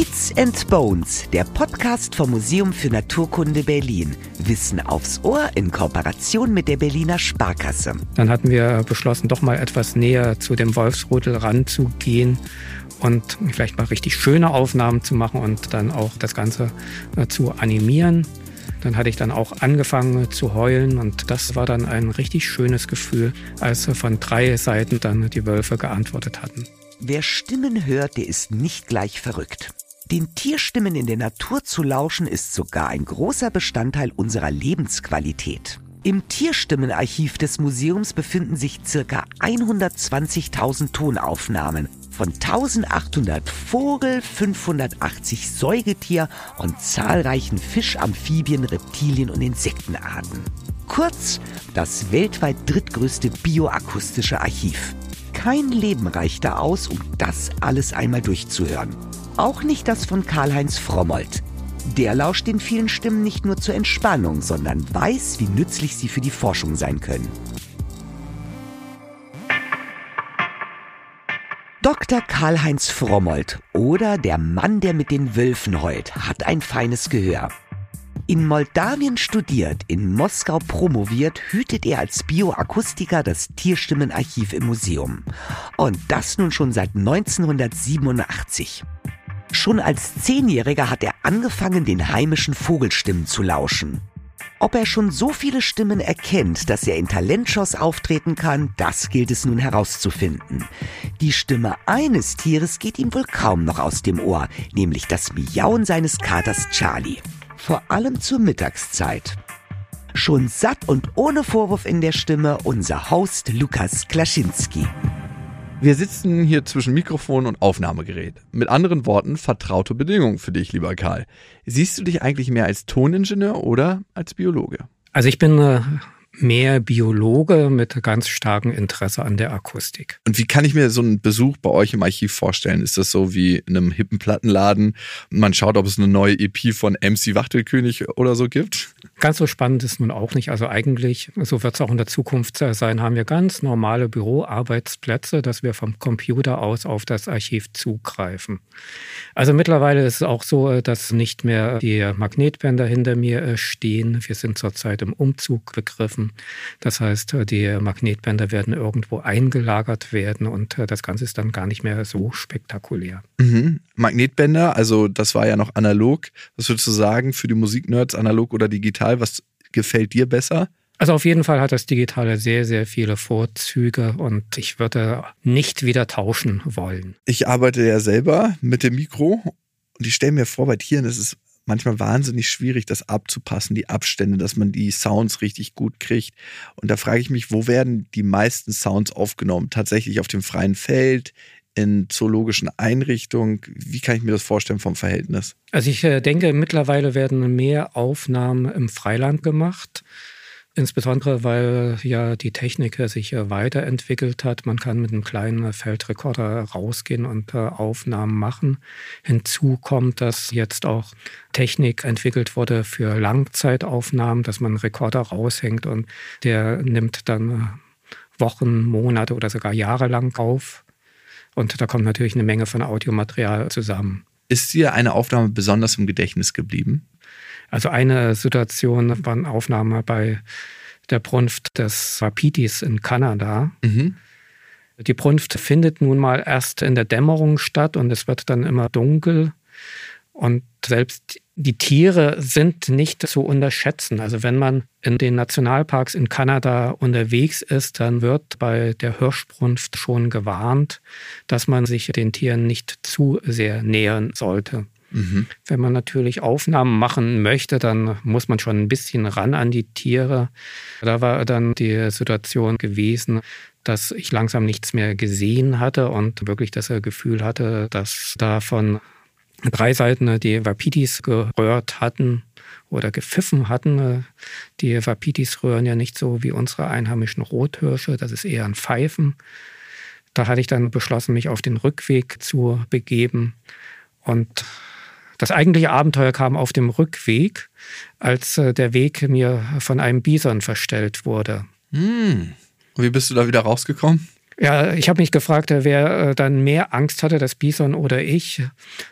Beats and Bones, der Podcast vom Museum für Naturkunde Berlin. Wissen aufs Ohr in Kooperation mit der Berliner Sparkasse. Dann hatten wir beschlossen, doch mal etwas näher zu dem Wolfsrudel ranzugehen und vielleicht mal richtig schöne Aufnahmen zu machen und dann auch das Ganze äh, zu animieren. Dann hatte ich dann auch angefangen zu heulen und das war dann ein richtig schönes Gefühl, als von drei Seiten dann die Wölfe geantwortet hatten. Wer Stimmen hört, der ist nicht gleich verrückt. Den Tierstimmen in der Natur zu lauschen, ist sogar ein großer Bestandteil unserer Lebensqualität. Im Tierstimmenarchiv des Museums befinden sich circa 120.000 Tonaufnahmen von 1800 Vogel, 580 Säugetier und zahlreichen Fisch, Amphibien, Reptilien und Insektenarten. Kurz das weltweit drittgrößte bioakustische Archiv. Kein Leben reicht da aus, um das alles einmal durchzuhören. Auch nicht das von Karl-Heinz Frommold. Der lauscht den vielen Stimmen nicht nur zur Entspannung, sondern weiß, wie nützlich sie für die Forschung sein können. Dr. Karl-Heinz Frommold oder der Mann, der mit den Wölfen heult, hat ein feines Gehör. In Moldawien studiert, in Moskau promoviert, hütet er als Bioakustiker das Tierstimmenarchiv im Museum. Und das nun schon seit 1987. Schon als Zehnjähriger hat er angefangen, den heimischen Vogelstimmen zu lauschen. Ob er schon so viele Stimmen erkennt, dass er in Talentshows auftreten kann, das gilt es nun herauszufinden. Die Stimme eines Tieres geht ihm wohl kaum noch aus dem Ohr, nämlich das Miauen seines Katers Charlie vor allem zur Mittagszeit. Schon satt und ohne Vorwurf in der Stimme unser Host Lukas Klaschinski. Wir sitzen hier zwischen Mikrofon und Aufnahmegerät. Mit anderen Worten, vertraute Bedingungen für dich, lieber Karl. Siehst du dich eigentlich mehr als Toningenieur oder als Biologe? Also ich bin äh, mehr Biologe mit ganz starkem Interesse an der Akustik. Und wie kann ich mir so einen Besuch bei euch im Archiv vorstellen? Ist das so wie in einem hippen Plattenladen? Man schaut, ob es eine neue EP von MC Wachtelkönig oder so gibt? Ganz so spannend ist nun auch nicht. Also eigentlich, so wird es auch in der Zukunft sein, haben wir ganz normale Büroarbeitsplätze, dass wir vom Computer aus auf das Archiv zugreifen. Also mittlerweile ist es auch so, dass nicht mehr die Magnetbänder hinter mir äh, stehen. Wir sind zurzeit im Umzug begriffen. Das heißt, die Magnetbänder werden irgendwo eingelagert werden und äh, das Ganze ist dann gar nicht mehr so spektakulär. Mhm. Magnetbänder, also das war ja noch analog. Was würdest du sagen für die Musiknerds, analog oder digital? Was gefällt dir besser? Also auf jeden Fall hat das Digitale sehr, sehr viele Vorzüge und ich würde nicht wieder tauschen wollen. Ich arbeite ja selber mit dem Mikro und ich stelle mir vor, bei Tieren ist es manchmal wahnsinnig schwierig, das abzupassen, die Abstände, dass man die Sounds richtig gut kriegt. Und da frage ich mich, wo werden die meisten Sounds aufgenommen? Tatsächlich auf dem freien Feld, in zoologischen Einrichtungen? Wie kann ich mir das vorstellen vom Verhältnis? Also ich äh, denke, mittlerweile werden mehr Aufnahmen im Freiland gemacht. Insbesondere, weil ja die Technik sich weiterentwickelt hat. Man kann mit einem kleinen Feldrekorder rausgehen und Aufnahmen machen. Hinzu kommt, dass jetzt auch Technik entwickelt wurde für Langzeitaufnahmen, dass man einen Rekorder raushängt und der nimmt dann Wochen, Monate oder sogar Jahre lang auf. Und da kommt natürlich eine Menge von Audiomaterial zusammen. Ist dir eine Aufnahme besonders im Gedächtnis geblieben? Also eine Situation war eine Aufnahme bei der Brunft des Wapitis in Kanada. Mhm. Die Brunft findet nun mal erst in der Dämmerung statt und es wird dann immer dunkel. Und selbst die Tiere sind nicht zu unterschätzen. Also wenn man in den Nationalparks in Kanada unterwegs ist, dann wird bei der Hirschbrunft schon gewarnt, dass man sich den Tieren nicht zu sehr nähern sollte. Mhm. Wenn man natürlich Aufnahmen machen möchte, dann muss man schon ein bisschen ran an die Tiere. Da war dann die Situation gewesen, dass ich langsam nichts mehr gesehen hatte und wirklich das Gefühl hatte, dass da von drei Seiten die Wapitis gerührt hatten oder gepfiffen hatten. Die Wapitis rühren ja nicht so wie unsere einheimischen Rothirsche, das ist eher ein Pfeifen. Da hatte ich dann beschlossen, mich auf den Rückweg zu begeben und das eigentliche Abenteuer kam auf dem Rückweg, als äh, der Weg mir von einem Bison verstellt wurde. Hm. Wie bist du da wieder rausgekommen? Ja, ich habe mich gefragt, wer dann mehr Angst hatte, das Bison oder ich.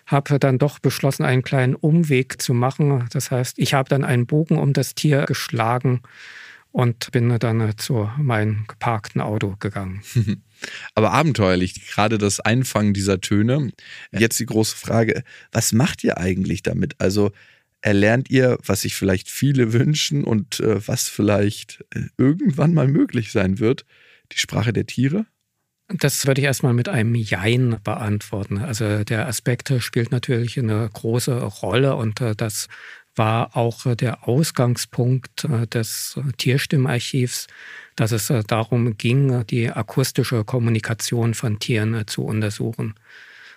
Habe dann doch beschlossen, einen kleinen Umweg zu machen. Das heißt, ich habe dann einen Bogen um das Tier geschlagen und bin dann zu meinem geparkten Auto gegangen. Aber abenteuerlich, gerade das Einfangen dieser Töne. Jetzt die große Frage, was macht ihr eigentlich damit? Also erlernt ihr, was sich vielleicht viele wünschen und äh, was vielleicht äh, irgendwann mal möglich sein wird, die Sprache der Tiere? Das würde ich erstmal mit einem Jein beantworten. Also der Aspekt spielt natürlich eine große Rolle und äh, das war auch äh, der Ausgangspunkt äh, des Tierstimmarchivs, dass es darum ging, die akustische Kommunikation von Tieren zu untersuchen.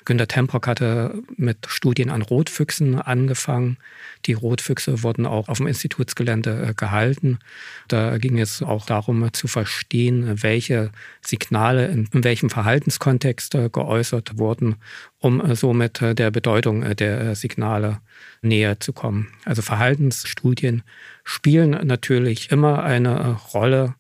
Günter Temprock hatte mit Studien an Rotfüchsen angefangen. Die Rotfüchse wurden auch auf dem Institutsgelände äh, gehalten. Da ging es auch darum zu verstehen, welche Signale in, welchem Verhaltenskontext äh, geäußert wurden, um äh, somit der Bedeutung der Signale näher zu kommen. Also Verhaltensstudien spielen natürlich immer eine Rolle,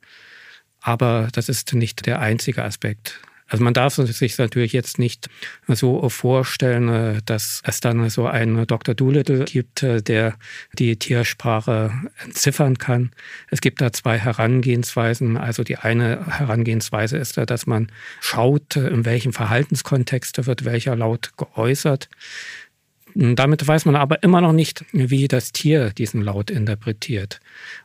aber das ist nicht der einzige Aspekt. Also man darf sich natürlich jetzt nicht so vorstellen, äh, dass es dann so einen Dr. Doolittle gibt, äh, der die Tiersprache entziffern kann. Es gibt da zwei Herangehensweisen. Also die eine Herangehensweise ist, dass man schaut, in welchem Verhaltenskontext wird welcher Laut geäußert. Damit weiß man aber immer noch nicht, wie das Tier diesen Laut interpretiert.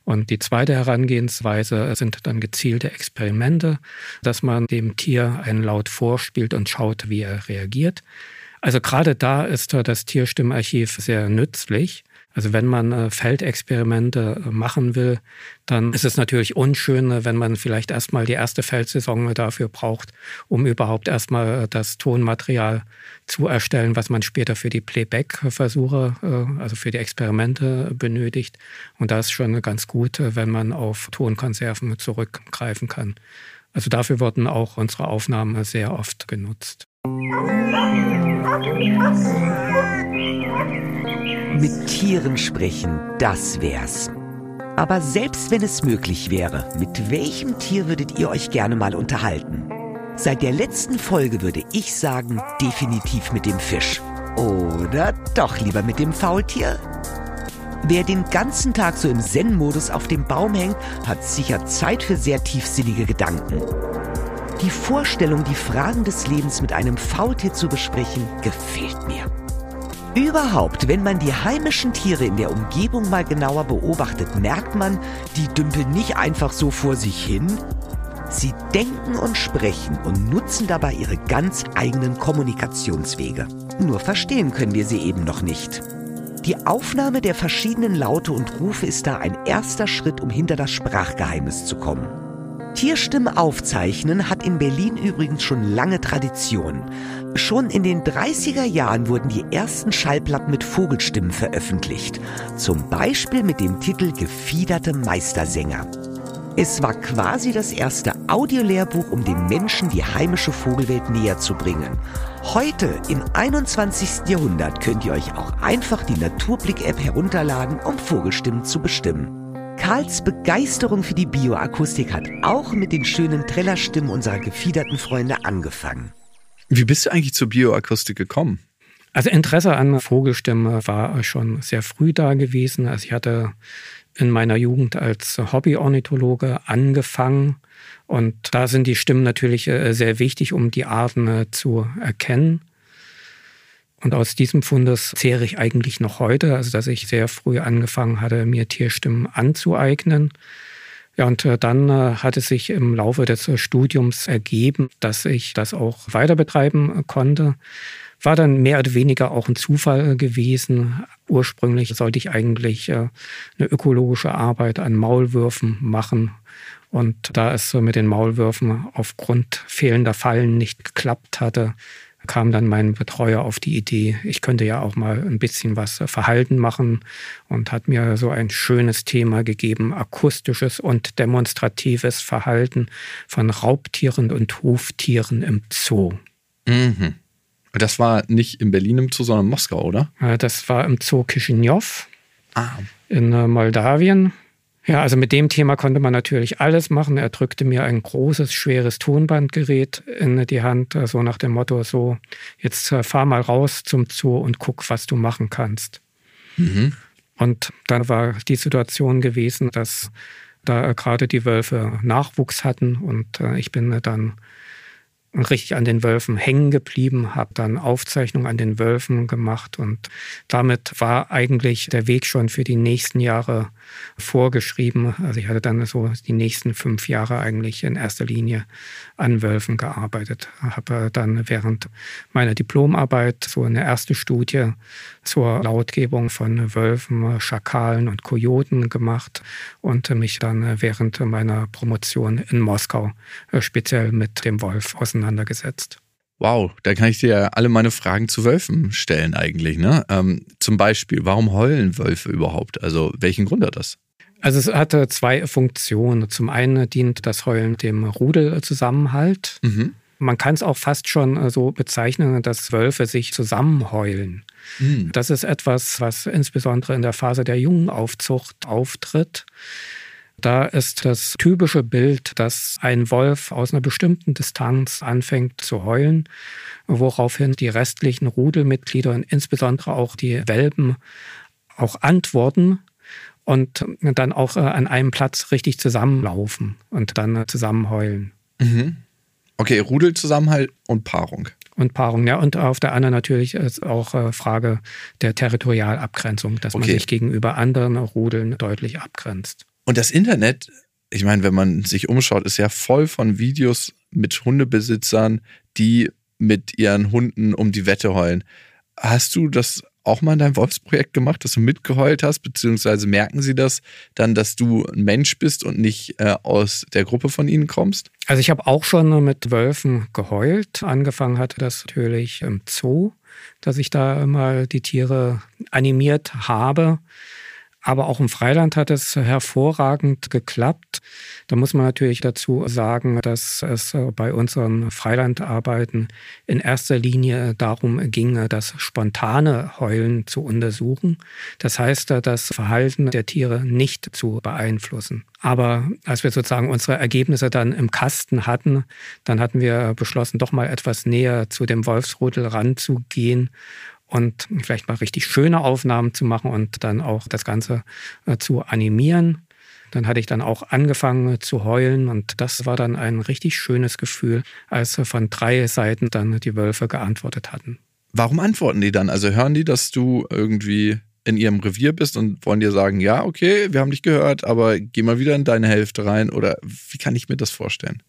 Und die zweite Herangehensweise sind dann gezielte Experimente, dass man dem Tier einen Laut vorspielt und schaut, wie er reagiert. Also gerade da ist das Tierstimmarchiv sehr nützlich, also wenn man äh, Feldexperimente äh, machen will, dann ist es natürlich unschön, äh, wenn man vielleicht erstmal die erste Feldsaison dafür braucht, um überhaupt erstmal das Tonmaterial zu erstellen, was man später für die Playback-Versuche, also für die Experimente benötigt. Und da ist schon ganz gut, wenn man auf Tonkonserven zurückgreifen kann. Also dafür wurden auch unsere Aufnahmen sehr oft genutzt. Mit Tieren sprechen, das wär's. Aber selbst wenn es möglich wäre, mit welchem Tier würdet ihr euch gerne mal unterhalten? Seit der letzten Folge würde ich sagen, definitiv mit dem Fisch. Oder doch lieber mit dem Faultier? Wer den ganzen Tag so im Zen-Modus auf dem Baum hängt, hat sicher Zeit für sehr tiefsinnige Gedanken. Die Vorstellung, die Fragen des Lebens mit einem Faultier zu besprechen, gefällt mir. Überhaupt, wenn man die heimischen Tiere in der Umgebung mal genauer beobachtet, merkt man, die dümpeln nicht einfach so vor sich hin. Sie denken und sprechen und nutzen dabei ihre ganz eigenen Kommunikationswege. Nur verstehen können wir sie eben noch nicht. Die Aufnahme der verschiedenen Laute und Rufe ist da ein erster Schritt, um hinter das Sprachgeheimnis zu kommen. Tierstimmen aufzeichnen hat in Berlin übrigens schon lange Tradition. Schon in den 30er Jahren wurden die ersten Schallplatten mit Vogelstimmen veröffentlicht. Zum Beispiel mit dem Titel Gefiederte Meistersänger. Es war quasi das erste Audiolehrbuch, um den Menschen die heimische Vogelwelt näher zu bringen. Heute, im 21. Jahrhundert, könnt ihr euch auch einfach die Naturblick-App herunterladen, um Vogelstimmen zu bestimmen. Karls Begeisterung für die Bioakustik hat auch mit den schönen Trellerstimmen unserer gefiederten Freunde angefangen. Wie bist du eigentlich zur Bioakustik gekommen? Also Interesse an Vogelstimmen war schon sehr früh da gewesen. Also ich hatte in meiner Jugend als Hobbyornithologe angefangen und da sind die Stimmen natürlich äh, sehr wichtig, um die Arten äh, zu erkennen. Und aus diesem Fundes zehre ich eigentlich noch heute, also dass ich sehr früh angefangen hatte, mir Tierstimmen anzueignen. Ja, und äh, dann äh, hat es sich im Laufe des äh, Studiums ergeben, dass ich das auch weiter betreiben konnte. War dann mehr oder weniger auch ein Zufall gewesen. Ursprünglich sollte ich eigentlich eine ökologische Arbeit an Maulwürfen machen. Und da es mit den Maulwürfen aufgrund fehlender Fallen nicht geklappt hatte, kam dann mein Betreuer auf die Idee, ich könnte ja auch mal ein bisschen was Verhalten machen und hat mir so ein schönes Thema gegeben, akustisches und demonstratives Verhalten von Raubtieren und Huftieren im Zoo. Mhm. Das war nicht in Berlin im Zoo, sondern in Moskau, oder? Das war im Zoo Kishinev ah. in äh, Moldawien. Ja, also mit dem Thema konnte man natürlich alles machen. Er drückte mir ein großes, schweres Tonbandgerät in die Hand, so also nach dem Motto, so, jetzt äh, fahr mal raus zum Zoo und guck, was du machen kannst. Mhm. Und dann war die Situation gewesen, dass da gerade die Wölfe Nachwuchs hatten und äh, ich bin dann richtig an den Wölfen hängen geblieben, habe dann Aufzeichnungen an den Wölfen gemacht und damit war eigentlich der Weg schon für die nächsten Jahre vorgeschrieben. Also ich hatte dann so die nächsten fünf Jahre eigentlich in erster Linie an Wölfen gearbeitet. Habe dann während meiner Diplomarbeit so eine erste Studie zur Lautgebung von Wölfen, Schakalen und Kojoten gemacht und mich dann während meiner Promotion in Moskau speziell mit dem Wolf auseinandergesetzt. Wow, da kann ich dir ja alle meine Fragen zu Wölfen stellen eigentlich. Ne? Ähm, zum Beispiel, warum heulen Wölfe überhaupt? Also welchen Grund hat das? Also es hatte zwei Funktionen. Zum einen dient das Heulen dem Rudelzusammenhalt. Mhm. Man kann es auch fast schon so bezeichnen, dass Wölfe sich zusammenheulen. Mhm. Das ist etwas, was insbesondere in der Phase der Jungenaufzucht auftritt. Da ist das typische Bild, dass ein Wolf aus einer bestimmten Distanz anfängt zu heulen, woraufhin die restlichen Rudelmitglieder und insbesondere auch die Welpen auch antworten und dann auch äh, an einem Platz richtig zusammenlaufen und dann zusammen heulen. Mhm. Okay, Rudelzusammenhalt und Paarung. Und Paarung, ja. Und auf der anderen natürlich ist auch äh, Frage der Territorialabgrenzung, dass okay. man sich gegenüber anderen Rudeln deutlich abgrenzt. Und das Internet, ich meine, wenn man sich umschaut, ist ja voll von Videos mit Hundebesitzern, die mit ihren Hunden um die Wette heulen. Hast du das auch mal in deinem Wolfsprojekt gemacht, dass du mitgeheult hast, beziehungsweise merken sie das dann, dass du ein Mensch bist und nicht äh, aus der Gruppe von ihnen kommst? Also ich habe auch schon mit Wölfen geheult. Angefangen hatte das natürlich im Zoo, dass ich da mal die Tiere animiert habe. Aber auch im Freiland hat es hervorragend geklappt. Da muss man natürlich dazu sagen, dass es bei unseren Freilandarbeiten in erster Linie darum ging, das spontane Heulen zu untersuchen. Das heißt, das Verhalten der Tiere nicht zu beeinflussen. Aber als wir sozusagen unsere Ergebnisse dann im Kasten hatten, dann hatten wir beschlossen, doch mal etwas näher zu dem Wolfsrudel ranzugehen und vielleicht mal richtig schöne Aufnahmen zu machen und dann auch das Ganze äh, zu animieren. Dann hatte ich dann auch angefangen zu heulen und das war dann ein richtig schönes Gefühl, als von drei Seiten dann die Wölfe geantwortet hatten. Warum antworten die dann? Also hören die, dass du irgendwie in ihrem Revier bist und wollen dir sagen, ja, okay, wir haben dich gehört, aber geh mal wieder in deine Hälfte rein oder wie kann ich mir das vorstellen?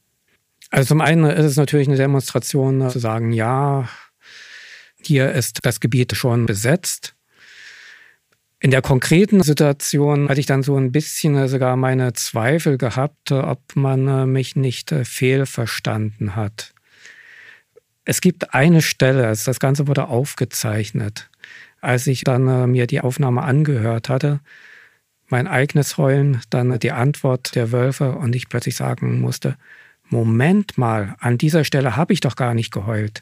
Also zum einen ist es natürlich eine Demonstration zu sagen, ja, hier ist das Gebiet schon besetzt. In der konkreten Situation hatte ich dann so ein bisschen sogar meine Zweifel gehabt, ob man äh, mich nicht äh, fehlverstanden hat. Es gibt eine Stelle, das Ganze wurde aufgezeichnet, als ich dann äh, mir die Aufnahme angehört hatte, mein eigenes Heulen, dann die Antwort der Wölfe und ich plötzlich sagen musste, Moment mal, an dieser Stelle habe ich doch gar nicht geheult.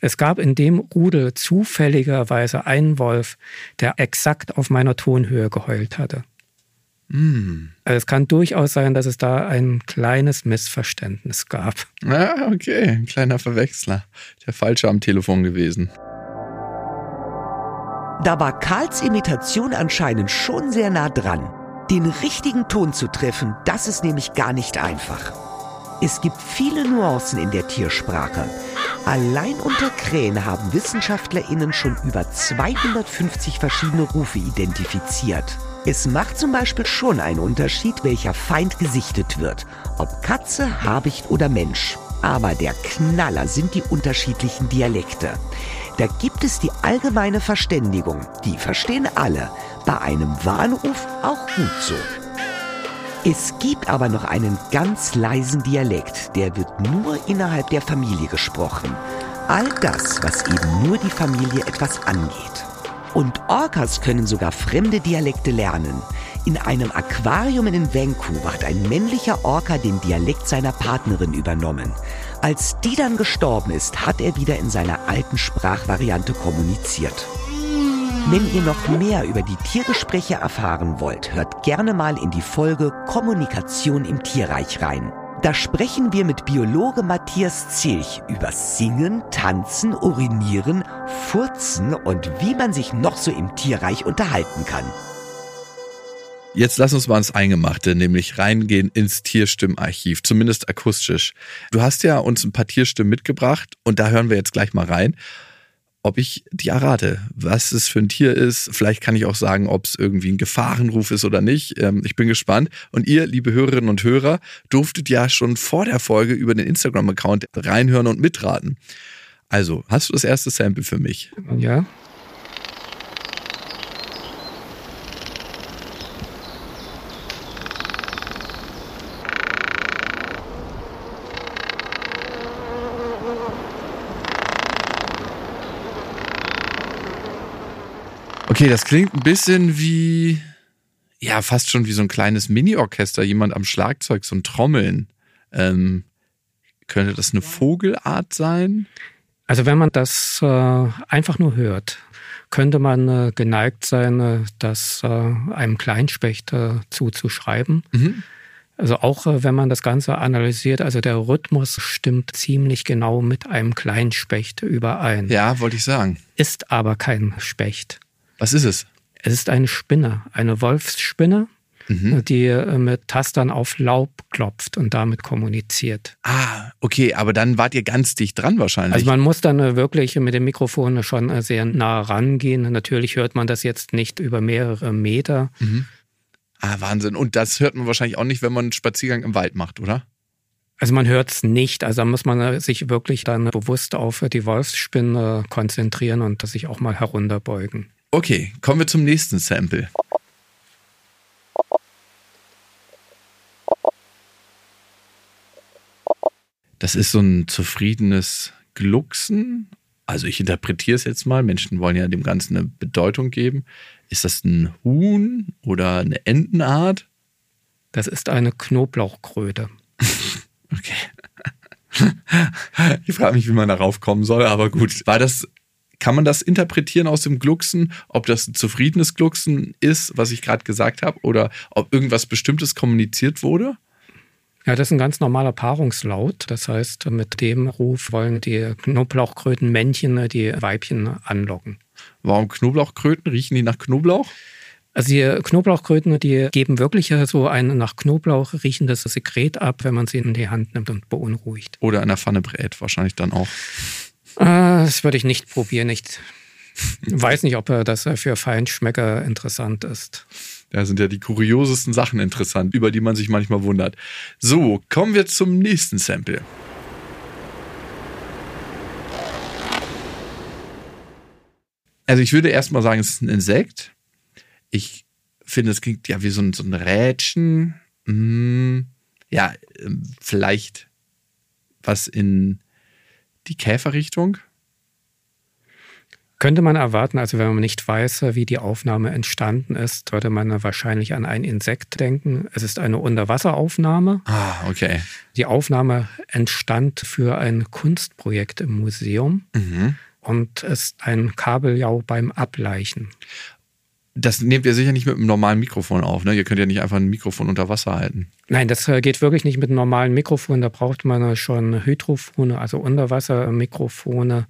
Es gab in dem Rudel zufälligerweise einen Wolf, der exakt auf meiner Tonhöhe geheult hatte. Mm. Also es kann durchaus sein, dass es da ein kleines Missverständnis gab. Ah, okay, ein kleiner Verwechsler. Der Falsche am Telefon gewesen. Da war Karls Imitation anscheinend schon sehr nah dran. Den richtigen Ton zu treffen, das ist nämlich gar nicht einfach. Es gibt viele Nuancen in der Tiersprache. Allein unter Krähen haben WissenschaftlerInnen schon über 250 verschiedene Rufe identifiziert. Es macht zum Beispiel schon einen Unterschied, welcher Feind gesichtet wird. Ob Katze, Habicht oder Mensch. Aber der Knaller sind die unterschiedlichen Dialekte. Da gibt es die allgemeine Verständigung. Die verstehen alle. Bei einem Warnruf auch gut so. Es gibt aber noch einen ganz leisen Dialekt, der wird nur innerhalb der Familie gesprochen. All das, was eben nur die Familie etwas angeht. Und Orcas können sogar fremde Dialekte lernen. In einem Aquarium in Vancouver hat ein männlicher Orca den Dialekt seiner Partnerin übernommen. Als die dann gestorben ist, hat er wieder in seiner alten Sprachvariante kommuniziert. Wenn ihr noch mehr über die Tiergespräche erfahren wollt, hört gerne mal in die Folge Kommunikation im Tierreich rein. Da sprechen wir mit Biologe Matthias Zilch über Singen, Tanzen, Urinieren, Furzen und wie man sich noch so im Tierreich unterhalten kann. Jetzt lass uns mal ins Eingemachte, nämlich reingehen ins Tierstimmarchiv, zumindest akustisch. Du hast ja uns ein paar Tierstimmen mitgebracht und da hören wir jetzt gleich mal rein ob ich die errate, was es für ein Tier ist. Vielleicht kann ich auch sagen, ob es irgendwie ein Gefahrenruf ist oder nicht. Ähm, ich bin gespannt. Und ihr, liebe Hörerinnen und Hörer, durftet ja schon vor der Folge über den Instagram-Account reinhören und mitraten. Also, hast du das erste Sample für mich? Ja. Okay, das klingt ein bisschen wie, ja, fast schon wie so ein kleines Mini-Orchester, jemand am Schlagzeug, so ein Trommeln. Ähm, könnte das eine Vogelart sein? Also wenn man das äh, einfach nur hört, könnte man äh, geneigt sein, äh, das äh, einem Kleinspecht äh, zuzuschreiben. Mhm. Also auch äh, wenn man das Ganze analysiert, also der Rhythmus stimmt ziemlich genau mit einem Kleinspecht überein. Ja, wollte ich sagen. Ist aber kein Specht. Was ist es? Es ist eine Spinne, eine Wolfsspinne, mhm. die äh, mit Tastern auf Laub klopft und damit kommuniziert. Ah, okay, aber dann wart ihr ganz dicht dran wahrscheinlich. Also man muss dann äh, wirklich mit dem Mikrofon schon äh, sehr nah rangehen. Natürlich hört man das jetzt nicht über mehrere Meter. Mhm. Ah, Wahnsinn. Und das hört man wahrscheinlich auch nicht, wenn man einen Spaziergang im Wald macht, oder? Also man hört es nicht. Also da muss man sich wirklich dann bewusst auf die Wolfsspinne konzentrieren und sich auch mal herunterbeugen. Okay, kommen wir zum nächsten Sample. Das ist so ein zufriedenes Glucksen. Also ich interpretiere es jetzt mal. Menschen wollen ja dem Ganzen eine Bedeutung geben. Ist das ein Huhn oder eine Entenart? Das ist eine Knoblauchkröte. okay. Ich frage mich, wie man darauf kommen soll, aber gut. War das kann man das interpretieren aus dem Glucksen, ob das ein zufriedenes Glucksen ist, was ich gerade gesagt habe, oder ob irgendwas Bestimmtes kommuniziert wurde? Ja, das ist ein ganz normaler Paarungslaut. Das heißt, mit dem Ruf wollen die Knoblauchkrötenmännchen die Weibchen anlocken. Warum Knoblauchkröten? Riechen die nach Knoblauch? Also die Knoblauchkröten, die geben wirklich so ein nach Knoblauch riechendes Sekret ab, wenn man sie in die Hand nimmt und beunruhigt. Oder in der Pfanne brät, wahrscheinlich dann auch. Ah, das würde ich nicht probieren. Ich weiß nicht, ob das für Feinschmecker interessant ist. Da sind ja die kuriosesten Sachen interessant, über die man sich manchmal wundert. So, kommen wir zum nächsten Sample. Also ich würde erstmal sagen, es ist ein Insekt. Ich finde, es klingt ja wie so ein, so ein Rätschen. Hm, ja, ähm, vielleicht was in die Käferrichtung? Könnte man erwarten, also wenn man nicht weiß, wie die Aufnahme entstanden ist, sollte man wahrscheinlich an ein Insekt denken. Es ist eine Unterwasseraufnahme. Ah, okay. Die Aufnahme entstand für ein Kunstprojekt im Museum mhm. und ist ein Kabeljau beim Ableichen. Das nehmt ihr sicher nicht mit einem normalen Mikrofon auf, ne? Ihr könnt ja nicht einfach ein Mikrofon unter Wasser halten. Nein, das äh, geht wirklich nicht mit einem normalen Mikrofon. Da braucht man schon Hydrofone, also Unterwassermikrofone.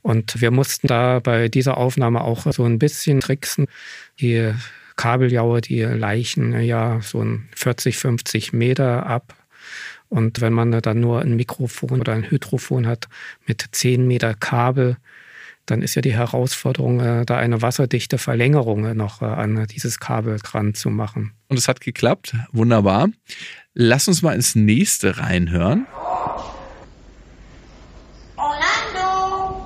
Und wir mussten da bei dieser Aufnahme auch so ein bisschen tricksen. Die Kabeljaue, die Leichen ja so 40, 50 Meter ab. Und wenn man dann nur ein Mikrofon oder ein Hydrofon hat mit 10 Meter Kabel, dann ist ja die Herausforderung, äh, da eine wasserdichte Verlängerung äh, noch äh, an dieses Kabel dran zu machen. Und es hat geklappt. Wunderbar. Lass uns mal ins nächste reinhören. Orlando!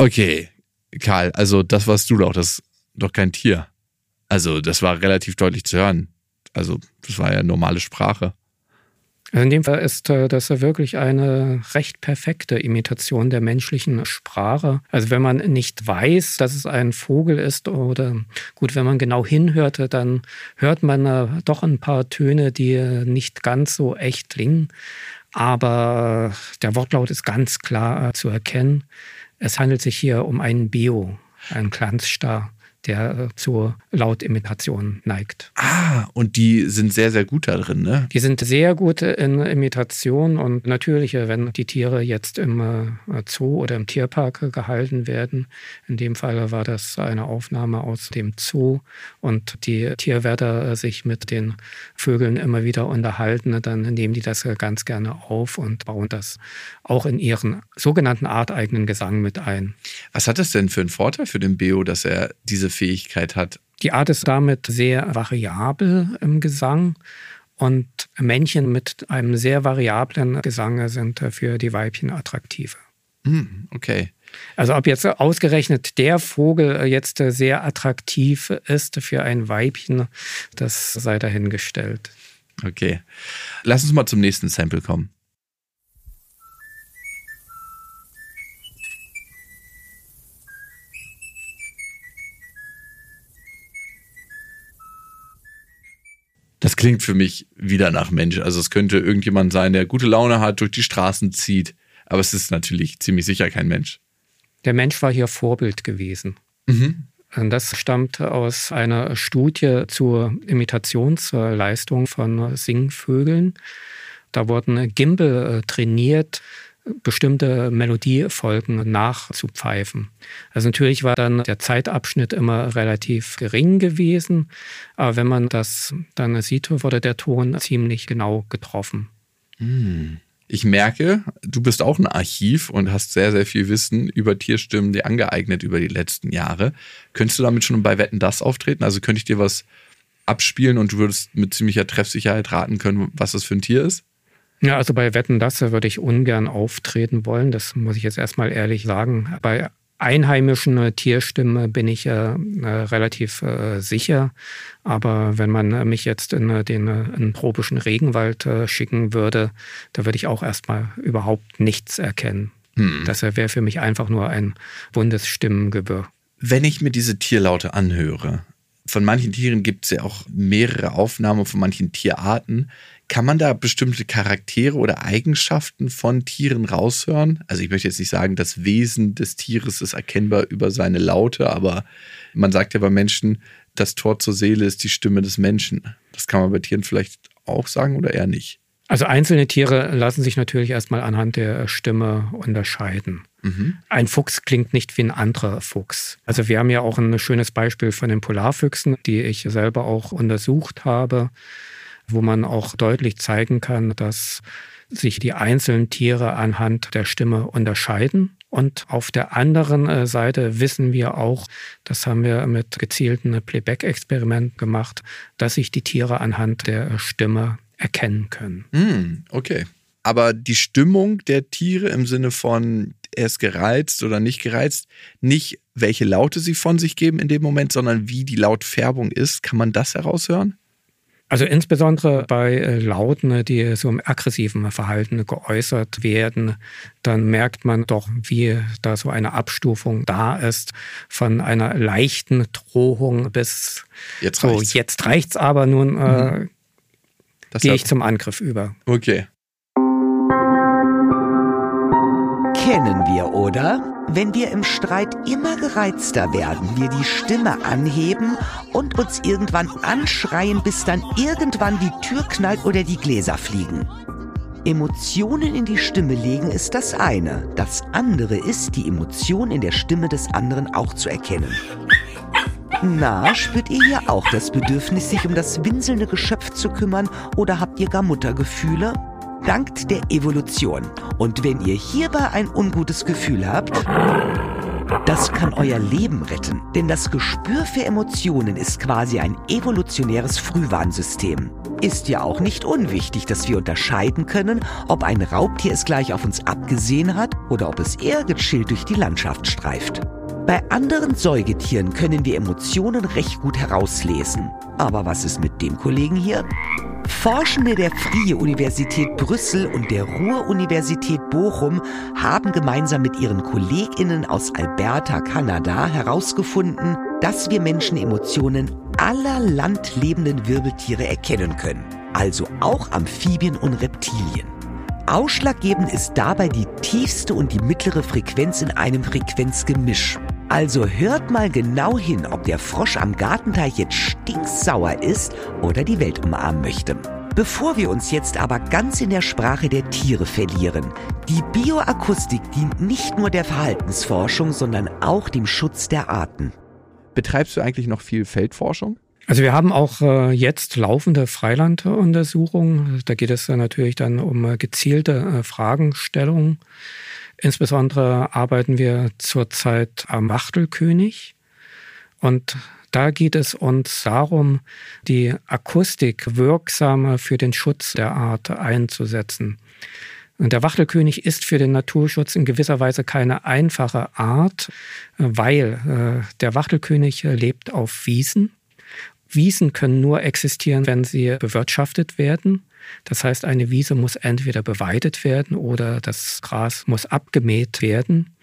Okay, Karl, also das warst du doch, das ist doch kein Tier. Also das war relativ deutlich zu hören. Also das war ja normale Sprache. Also in dem Fall ist äh, das wirklich eine recht perfekte Imitation der menschlichen Sprache. Also wenn man nicht weiß, dass es ein Vogel ist oder gut, wenn man genau hinhörte, dann hört man äh, doch ein paar Töne, die nicht ganz so echt klingen. Aber der Wortlaut ist ganz klar äh, zu erkennen. Es handelt sich hier um einen Bio, einen Glanzstar der äh, zur Lautimitation neigt. Ah, und die sind sehr, sehr gut da drin, ne? Die sind sehr gut in Imitation und natürlich, äh, wenn die Tiere jetzt im äh, Zoo oder im Tierpark gehalten werden, in dem Fall war das eine Aufnahme aus dem Zoo und die Tierwärter sich mit den Vögeln immer wieder unterhalten, dann nehmen die das ganz gerne auf und bauen das auch in ihren sogenannten arteigenen Gesang mit ein. Was hat das denn für einen Vorteil für den Beo, dass er diese Fähigkeit hat? Die Art ist damit sehr variabel im Gesang. Und Männchen mit einem sehr variablen Gesang sind für die Weibchen attraktiver. Hm, okay. Also ob jetzt ausgerechnet der Vogel jetzt sehr attraktiv ist für ein Weibchen, das sei dahingestellt. Okay. Lass uns mal zum nächsten Sample kommen. Das klingt für mich wieder nach Mensch. Also es könnte irgendjemand sein, der gute Laune hat, durch die Straßen zieht. Aber es ist natürlich ziemlich sicher kein Mensch. Der Mensch war hier Vorbild gewesen. Mhm. Das stammt aus einer Studie zur Imitationsleistung von Singvögeln. Da wurden Gimbal trainiert, bestimmte Melodiefolgen nachzupfeifen. Also natürlich war dann der Zeitabschnitt immer relativ gering gewesen, aber wenn man das dann sieht, wurde der Ton ziemlich genau getroffen. Hm. Ich merke, du bist auch ein Archiv und hast sehr, sehr viel Wissen über Tierstimmen dir angeeignet über die letzten Jahre. Könntest du damit schon bei Wetten das auftreten? Also könnte ich dir was abspielen und du würdest mit ziemlicher Treffsicherheit raten können, was das für ein Tier ist? Ja, also bei Wetten, das würde ich ungern auftreten wollen. Das muss ich jetzt erstmal ehrlich sagen. Bei einheimischen äh, Tierstimmen bin ich äh, äh, relativ äh, sicher. Aber wenn man mich jetzt in äh, den äh, in tropischen Regenwald schicken würde, da würde ich auch erstmal überhaupt nichts erkennen. Hm. Das wäre für mich einfach nur ein buntes Stimmengewirr. Wenn ich mir diese Tierlaute anhöre, von manchen Tieren gibt es ja auch mehrere Aufnahmen von manchen Tierarten. Kann man da bestimmte Charaktere oder Eigenschaften von Tieren raushören? Also ich möchte jetzt nicht sagen, das Wesen des Tieres ist erkennbar über seine Laute, aber man sagt ja bei Menschen, das Tor zur Seele ist die Stimme des Menschen. Das kann man bei Tieren vielleicht auch sagen oder eher nicht? Also einzelne Tiere lassen sich natürlich erstmal anhand der Stimme unterscheiden. Mhm. Ein Fuchs klingt nicht wie ein anderer Fuchs. Also wir haben ja auch ein schönes Beispiel von den Polarfüchsen, die ich selber auch untersucht habe wo man auch deutlich zeigen kann, dass sich die einzelnen Tiere anhand der Stimme unterscheiden. Und auf der anderen äh, Seite wissen wir auch, das haben wir mit gezielten Playback-Experimenten gemacht, dass sich die Tiere anhand der Stimme erkennen können. Mm, okay. Aber die Stimmung der Tiere im Sinne von, er ist gereizt oder nicht gereizt, nicht welche Laute sie von sich geben in dem Moment, sondern wie die Lautfärbung ist, kann man das heraushören? Also insbesondere bei äh, Lauten, ne, die so im aggressiven Verhalten geäußert werden, dann merkt man doch, wie da so eine Abstufung da ist von einer leichten Drohung bis jetzt reicht's. so jetzt reicht's aber nun äh, mhm. gehe ich zum Angriff über. Okay. Kennen wir, oder? Wenn wir im Streit immer gereizter werden, wir die Stimme anheben und uns irgendwann anschreien, bis dann irgendwann die Tür knallt oder die Gläser fliegen. Emotionen in die Stimme legen ist das eine. Das andere ist, die Emotion in der Stimme des anderen auch zu erkennen. Na, spürt ihr hier auch das Bedürfnis, sich um das winselnde Geschöpf zu kümmern oder habt ihr gar Muttergefühle? Dankt der Evolution. Und wenn ihr hierbei ein ungutes Gefühl habt, das kann euer Leben retten. Denn das Gespür für Emotionen ist quasi ein evolutionäres Frühwarnsystem. Ist ja auch nicht unwichtig, dass wir unterscheiden können, ob ein Raubtier es gleich auf uns abgesehen hat oder ob es eher gechillt durch die Landschaft streift. Bei anderen Säugetieren können wir Emotionen recht gut herauslesen. Aber was ist mit dem Kollegen hier? Forschende der Frie Universität Brüssel und der Ruhr-Universität Bochum haben gemeinsam mit ihren KollegInnen aus Alberta, Kanada, herausgefunden, dass wir Menschen Emotionen aller landlebenden Wirbeltiere erkennen können. Also auch Amphibien und Reptilien. Ausschlaggebend ist dabei die tiefste und die mittlere Frequenz in einem Frequenzgemisch. Also hört mal genau hin, ob der Frosch am Gartenteich jetzt stinksauer ist oder die Welt umarmen möchte. Bevor wir uns jetzt aber ganz in der Sprache der Tiere verlieren, die Bioakustik dient nicht nur der Verhaltensforschung, sondern auch dem Schutz der Arten. Betreibst du eigentlich noch viel Feldforschung? Also wir haben auch äh, jetzt laufende Freilanduntersuchungen. Da geht es natürlich dann um äh, gezielte äh, Fragestellungen. Insbesondere arbeiten wir zurzeit am Wachtelkönig. Und da geht es uns darum, die Akustik wirksamer für den Schutz der Art einzusetzen. Und der Wachtelkönig ist für den Naturschutz in gewisser Weise keine einfache Art, weil der Wachtelkönig lebt auf Wiesen. Wiesen können nur existieren, wenn sie bewirtschaftet werden. Das heißt, eine Wiese muss entweder beweidet werden oder das Gras muss abgemäht werden.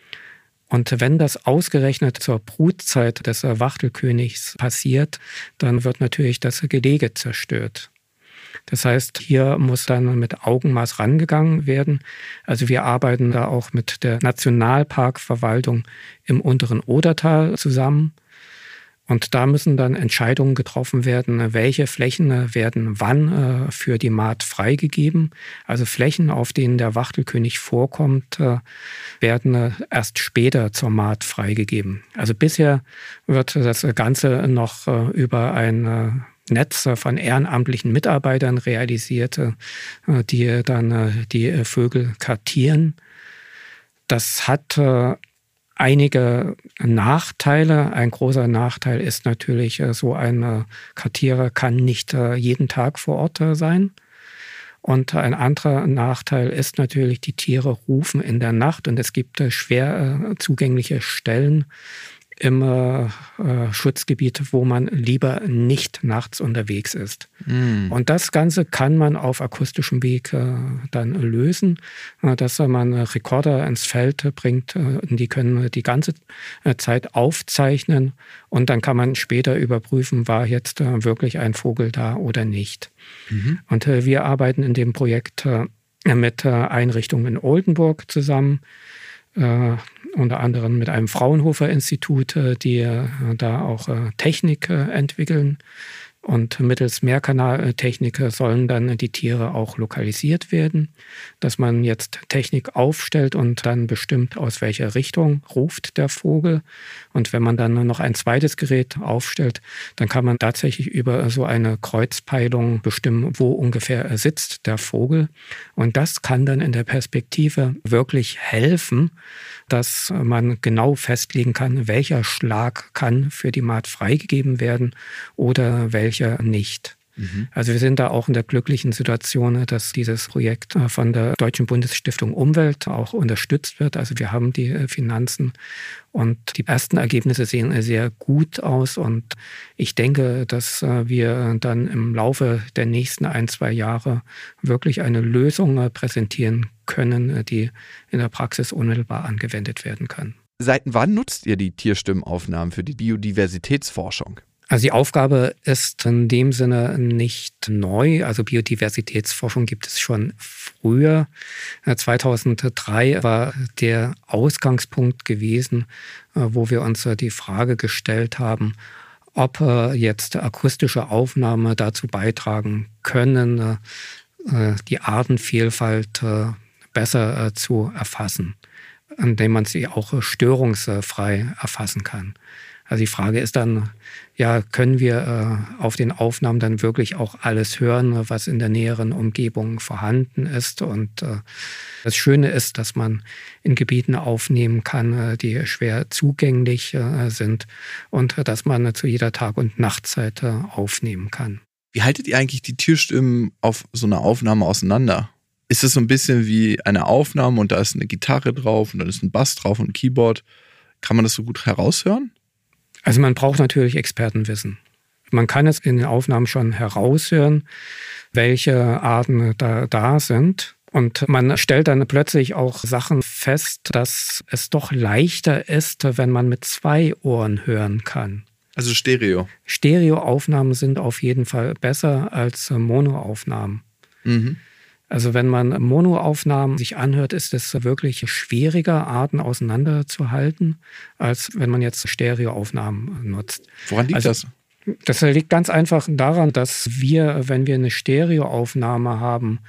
Und wenn das ausgerechnet zur Brutzeit des Wachtelkönigs passiert, dann wird natürlich das Gelege zerstört. Das heißt, hier muss dann mit Augenmaß rangegangen werden. Also wir arbeiten da auch mit der Nationalparkverwaltung im unteren Odertal zusammen. Und da müssen dann Entscheidungen getroffen werden, welche Flächen werden wann äh, für die Maat freigegeben. Also Flächen, auf denen der Wachtelkönig vorkommt, äh, werden äh, erst später zur Maat freigegeben. Also bisher wird das Ganze noch über ein Netz von ehrenamtlichen Mitarbeitern realisiert, die dann die Vögel kartieren. Das hat einige Nachteile. Ein großer Nachteil ist natürlich, äh, so ein Kartierer kann nicht äh, jeden Tag vor Ort äh, sein. Und ein anderer Nachteil ist natürlich, die Tiere rufen in der Nacht und es gibt schwer zugängliche Stellen, im äh, Schutzgebiet, wo man lieber nicht nachts unterwegs ist. Mm. Und das Ganze kann man auf akustischem Weg äh, dann lösen, äh, dass man Rekorder ins Feld bringt, äh, die können die ganze äh, Zeit aufzeichnen und dann kann man später überprüfen, war jetzt äh, wirklich ein Vogel da oder nicht. Mhm. Und wir arbeiten in dem Projekt mit Einrichtungen in Oldenburg zusammen unter anderem mit einem Fraunhofer-Institut, äh, die äh, da auch äh, Technik entwickeln. Und mittels Mehrkanaltechnik sollen dann die Tiere auch lokalisiert werden, dass man jetzt Technik aufstellt und dann bestimmt, aus welcher Richtung ruft der Vogel. Und wenn man dann noch ein zweites Gerät aufstellt, dann kann man tatsächlich über so eine Kreuzpeilung bestimmen, wo ungefähr sitzt der Vogel. Und das kann dann in der Perspektive wirklich helfen, dass man genau festlegen kann, welcher Schlag kann für die Maat freigegeben werden oder welcher nicht. Mhm. Also wir sind da auch in der glücklichen Situation, dass dieses Projekt äh, von der Deutschen Bundesstiftung Umwelt auch unterstützt wird. Also wir haben die äh, Finanzen und die ersten Ergebnisse sehen äh, sehr gut aus. Und ich denke, dass wir dann im Laufe der nächsten ein, zwei Jahre wirklich eine Lösung präsentieren können, die in der Praxis unmittelbar angewendet werden kann. Seit wann nutzt ihr die Tierstimmenaufnahmen für die Biodiversitätsforschung? Also die Aufgabe ist in dem Sinne nicht neu. Also Biodiversitätsforschung gibt es schon früher. 2003 war der Ausgangspunkt gewesen, äh, wo wir uns die Frage gestellt haben, ob äh, jetzt akustische Aufnahmen dazu beitragen können, äh, die Artenvielfalt besser zu erfassen, indem man sie auch störungsfrei erfassen kann. Also die Frage ist dann, ja, können wir äh, auf den Aufnahmen dann wirklich auch alles hören, was in der näheren Umgebung vorhanden ist? Und äh, das Schöne ist, dass man in Gebieten aufnehmen kann, äh, die schwer zugänglich äh, sind und dass man zu jeder Tag- und Nachtzeit äh, aufnehmen kann. Wie haltet ihr eigentlich die Tierstimmen auf so einer Aufnahme auseinander? Ist es so ein bisschen wie eine Aufnahme und da ist eine Gitarre drauf und dann ist ein Bass drauf und ein Keyboard? Kann man das so gut heraushören? Also man braucht natürlich Expertenwissen. Man kann es in den Aufnahmen schon heraushören, welche Arten da, da sind. Und man stellt dann plötzlich auch Sachen fest, dass es doch leichter ist, wenn man mit zwei Ohren hören kann. Also Stereo. Stereoaufnahmen sind auf jeden Fall besser als Monoaufnahmen. Mhm. Also wenn man Monoaufnahmen sich anhört, ist es wirklich schwieriger, Arten auseinanderzuhalten, als wenn man jetzt Stereoaufnahmen nutzt. Woran liegt also, das? Das liegt ganz einfach daran, dass wir, wenn wir eine Stereoaufnahme haben,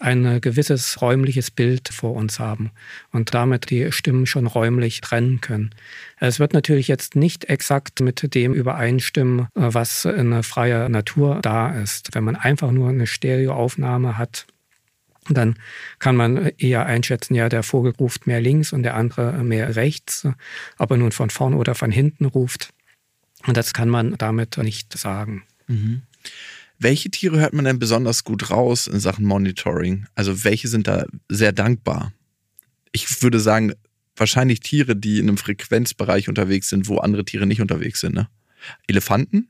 ein gewisses räumliches Bild vor uns haben und damit die Stimmen schon räumlich trennen können. Es wird natürlich jetzt nicht exakt mit dem übereinstimmen, was in freier Natur da ist. Wenn man einfach nur eine Stereoaufnahme hat, dann kann man eher einschätzen, ja, der Vogel ruft mehr links und der andere mehr rechts, ob er nun von vorn oder von hinten ruft. Und das kann man damit nicht sagen. Mhm. Welche Tiere hört man denn besonders gut raus in Sachen Monitoring? Also welche sind da sehr dankbar? Ich würde sagen, wahrscheinlich Tiere, die in einem Frequenzbereich unterwegs sind, wo andere Tiere nicht unterwegs sind. Ne? Elefanten?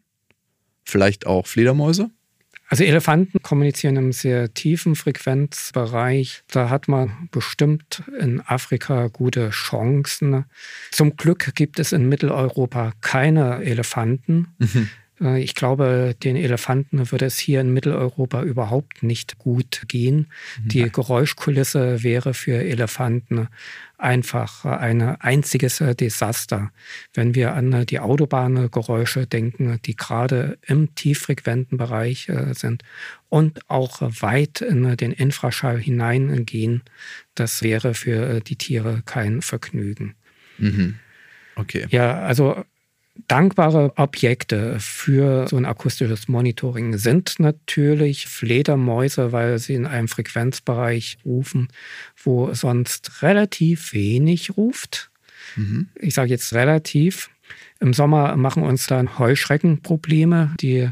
Vielleicht auch Fledermäuse? Also Elefanten kommunizieren im sehr tiefen Frequenzbereich. Da hat man bestimmt in Afrika gute Chancen. Zum Glück gibt es in Mitteleuropa keine Elefanten. Mhm. Äh, ich glaube, den Elefanten würde es hier in Mitteleuropa überhaupt nicht gut gehen. Mhm. Die Geräuschkulisse wäre für Elefanten einfach ein einziges Desaster. Wenn wir an die Autobahngeräusche denken, die gerade im tieffrequenten Bereich äh, sind und auch weit in den Infraschall hineingehen, das wäre für die Tiere kein Vergnügen. Mhm. Okay. Ja, also Dankbare Objekte für so ein akustisches Monitoring sind natürlich Fledermäuse, weil sie in einem Frequenzbereich rufen, wo sonst relativ wenig ruft. Mhm. Ich sage jetzt relativ. Im Sommer machen uns dann Heuschreckenprobleme, die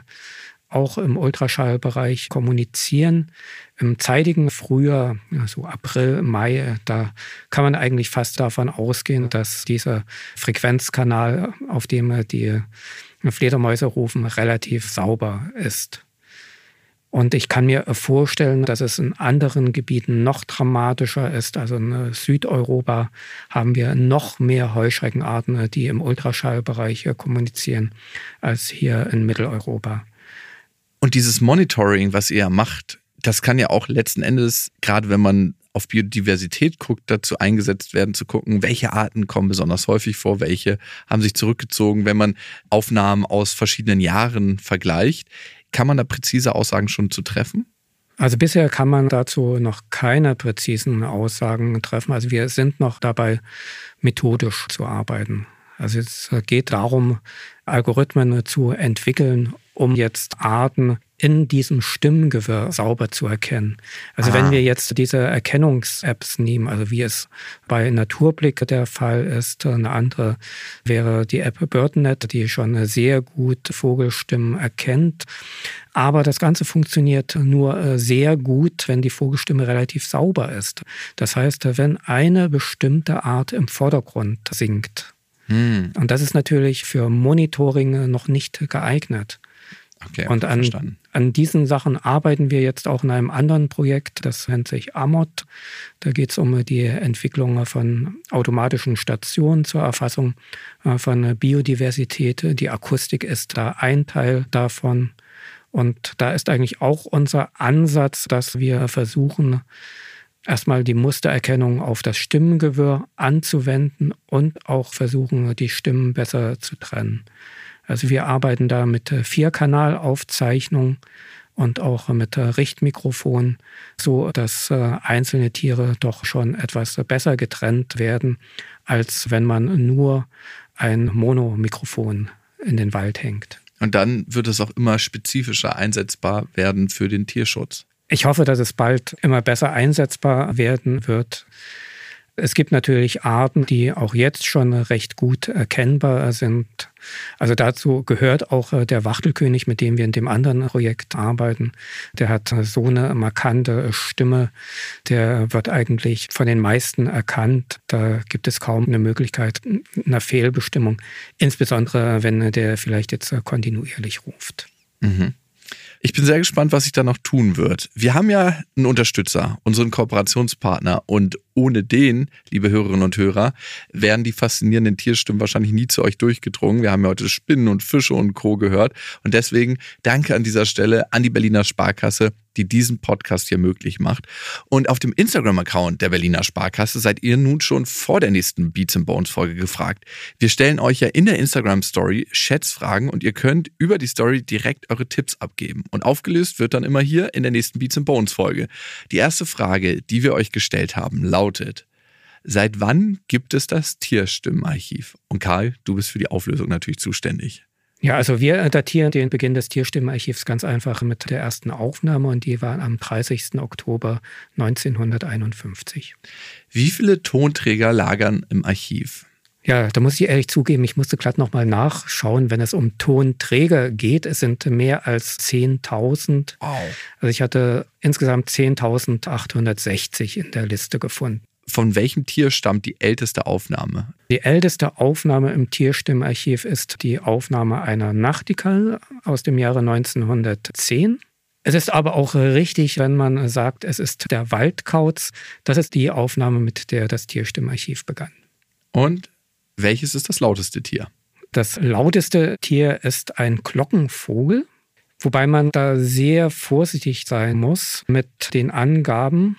auch im Ultraschallbereich kommunizieren. Im zeitigen Frühjahr, so April, Mai, da kann man eigentlich fast davon ausgehen, dass dieser Frequenzkanal, auf dem die Fledermäuse rufen, relativ sauber ist. Und ich kann mir vorstellen, dass es in anderen Gebieten noch dramatischer ist. Also in Südeuropa haben wir noch mehr Heuschreckenarten, die im Ultraschallbereich kommunizieren, als hier in Mitteleuropa. Und dieses Monitoring, was ihr macht, das kann ja auch letzten Endes, gerade wenn man auf Biodiversität guckt, dazu eingesetzt werden, zu gucken, welche Arten kommen besonders häufig vor, welche haben sich zurückgezogen. Wenn man Aufnahmen aus verschiedenen Jahren vergleicht, kann man da präzise Aussagen schon zu treffen? Also bisher kann man dazu noch keine präzisen Aussagen treffen. Also wir sind noch dabei, methodisch zu arbeiten. Also es geht darum, Algorithmen zu entwickeln, um jetzt Arten in diesem Stimmengewirr sauber zu erkennen. Also ah. wenn wir jetzt diese Erkennungs-Apps nehmen, also wie es bei Naturblick der Fall ist, eine andere wäre die App BirdNet, die schon sehr gut Vogelstimmen erkennt. Aber das Ganze funktioniert nur äh, sehr gut, wenn die Vogelstimme relativ sauber ist. Das heißt, wenn eine bestimmte Art im Vordergrund singt. Hm. Und das ist natürlich für Monitoring noch nicht geeignet. Okay, und an, an diesen Sachen arbeiten wir jetzt auch in einem anderen Projekt, das nennt sich AMOT. Da geht es um die Entwicklung von automatischen Stationen zur Erfassung äh, von Biodiversität. Die Akustik ist da ein Teil davon. Und da ist eigentlich auch unser Ansatz, dass wir versuchen, erstmal die Mustererkennung auf das Stimmengewirr anzuwenden und auch versuchen, die Stimmen besser zu trennen. Also wir arbeiten da mit äh, Vierkanalaufzeichnung und auch mit äh, Richtmikrofon, so dass äh, einzelne Tiere doch schon etwas besser getrennt werden, als wenn man nur ein Monomikrofon in den Wald hängt. Und dann wird es auch immer spezifischer einsetzbar werden für den Tierschutz. Ich hoffe, dass es bald immer besser einsetzbar werden wird. Es gibt natürlich Arten, die auch jetzt schon recht gut erkennbar sind. Also dazu gehört auch äh, der Wachtelkönig, mit dem wir in dem anderen Projekt arbeiten. Der hat so eine markante Stimme, der wird eigentlich von den meisten erkannt. Da gibt es kaum eine Möglichkeit einer Fehlbestimmung, insbesondere wenn der vielleicht jetzt kontinuierlich ruft. Mhm. Ich bin sehr gespannt, was sich da noch tun wird. Wir haben ja einen Unterstützer, unseren Kooperationspartner. Und ohne den, liebe Hörerinnen und Hörer, wären die faszinierenden Tierstimmen wahrscheinlich nie zu euch durchgedrungen. Wir haben ja heute Spinnen und Fische und Co. gehört. Und deswegen danke an dieser Stelle an die Berliner Sparkasse die diesen Podcast hier möglich macht. Und auf dem Instagram-Account der Berliner Sparkasse seid ihr nun schon vor der nächsten Beats Bones Folge gefragt. Wir stellen euch ja in der Instagram-Story Schätzfragen und ihr könnt über die Story direkt eure Tipps abgeben. Und aufgelöst wird dann immer hier in der nächsten Beats Bones Folge. Die erste Frage, die wir euch gestellt haben, lautet, Seit wann gibt es das Tierstimmenarchiv? Und Karl, du bist für die Auflösung natürlich zuständig. Ja, also wir datieren den Beginn des Tierstimmenarchivs ganz einfach mit der ersten Aufnahme und die war am 30. Oktober 1951. Wie viele Tonträger lagern im Archiv? Ja, da muss ich ehrlich zugeben, ich musste glatt nochmal nachschauen, wenn es um Tonträger geht. Es sind mehr als 10.000. Wow. Also ich hatte insgesamt 10.860 in der Liste gefunden von welchem Tier stammt die älteste Aufnahme? Die älteste Aufnahme im Tierstimmarchiv ist die Aufnahme einer Nachtigall aus dem Jahre 1910. Es ist aber auch richtig, wenn man sagt, es ist der Waldkauz. Das ist die Aufnahme, mit der das Tierstimmarchiv begann. Und welches ist das lauteste Tier? Das lauteste Tier ist ein Glockenvogel, wobei man da sehr vorsichtig sein muss mit den Angaben.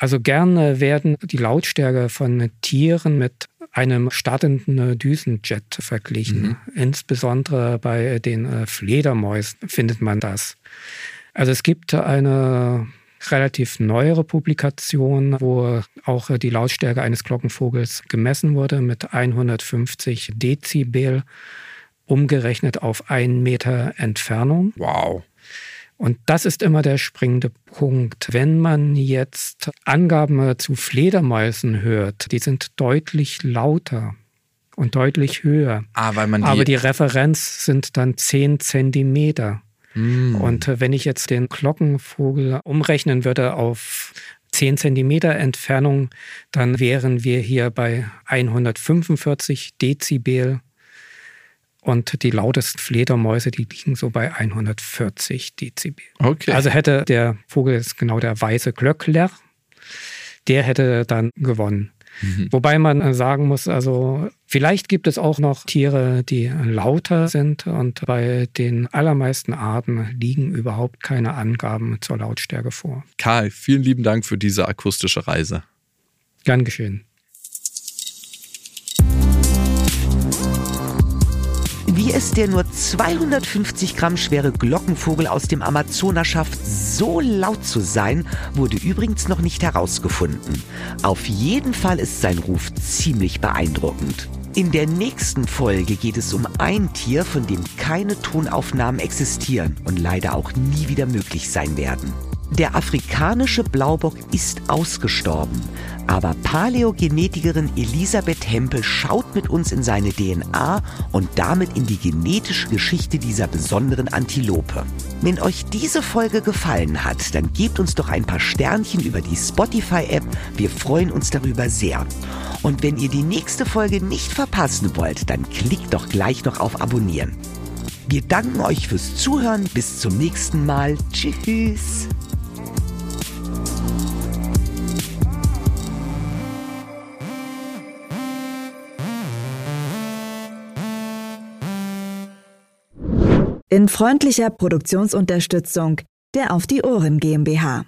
Also gerne werden die Lautstärke von Tieren mit einem startenden Düsenjet verglichen. Mhm. Insbesondere bei den äh, Fledermäusen findet man das. Also es gibt eine relativ neuere Publikation, wo auch die Lautstärke eines Glockenvogels gemessen wurde mit 150 Dezibel, umgerechnet auf einen Meter Entfernung. Wow. Und das ist immer der springende Punkt. Wenn man jetzt Angaben zu Fledermäusen hört, die sind deutlich lauter und deutlich höher. Ah, weil man die Aber die Referenz sind dann 10 Zentimeter. Mm. Und wenn ich jetzt den Glockenvogel umrechnen würde auf 10 Zentimeter Entfernung, dann wären wir hier bei 145 Dezibel und die lautesten Fledermäuse, die liegen so bei 140 Dezibel. Okay. Also hätte der Vogel ist genau der weiße Glöckler, der hätte dann gewonnen. Mhm. Wobei man sagen muss, also vielleicht gibt es auch noch Tiere, die lauter sind und bei den allermeisten Arten liegen überhaupt keine Angaben zur Lautstärke vor. Karl, vielen lieben Dank für diese akustische Reise. Gern geschehen. Wie es der nur 250 Gramm schwere Glockenvogel aus dem Amazonas schafft, so laut zu sein, wurde übrigens noch nicht herausgefunden. Auf jeden Fall ist sein Ruf ziemlich beeindruckend. In der nächsten Folge geht es um ein Tier, von dem keine Tonaufnahmen existieren und leider auch nie wieder möglich sein werden. Der afrikanische Blaubock ist ausgestorben, aber Paläogenetikerin Elisabeth Hempel schaut mit uns in seine DNA und damit in die genetische Geschichte dieser besonderen Antilope. Wenn euch diese Folge gefallen hat, dann gebt uns doch ein paar Sternchen über die Spotify-App. Wir freuen uns darüber sehr. Und wenn ihr die nächste Folge nicht verpassen wollt, dann klickt doch gleich noch auf Abonnieren. Wir danken euch fürs Zuhören. Bis zum nächsten Mal. Tschüss. In freundlicher Produktionsunterstützung der Auf die Ohren GmbH.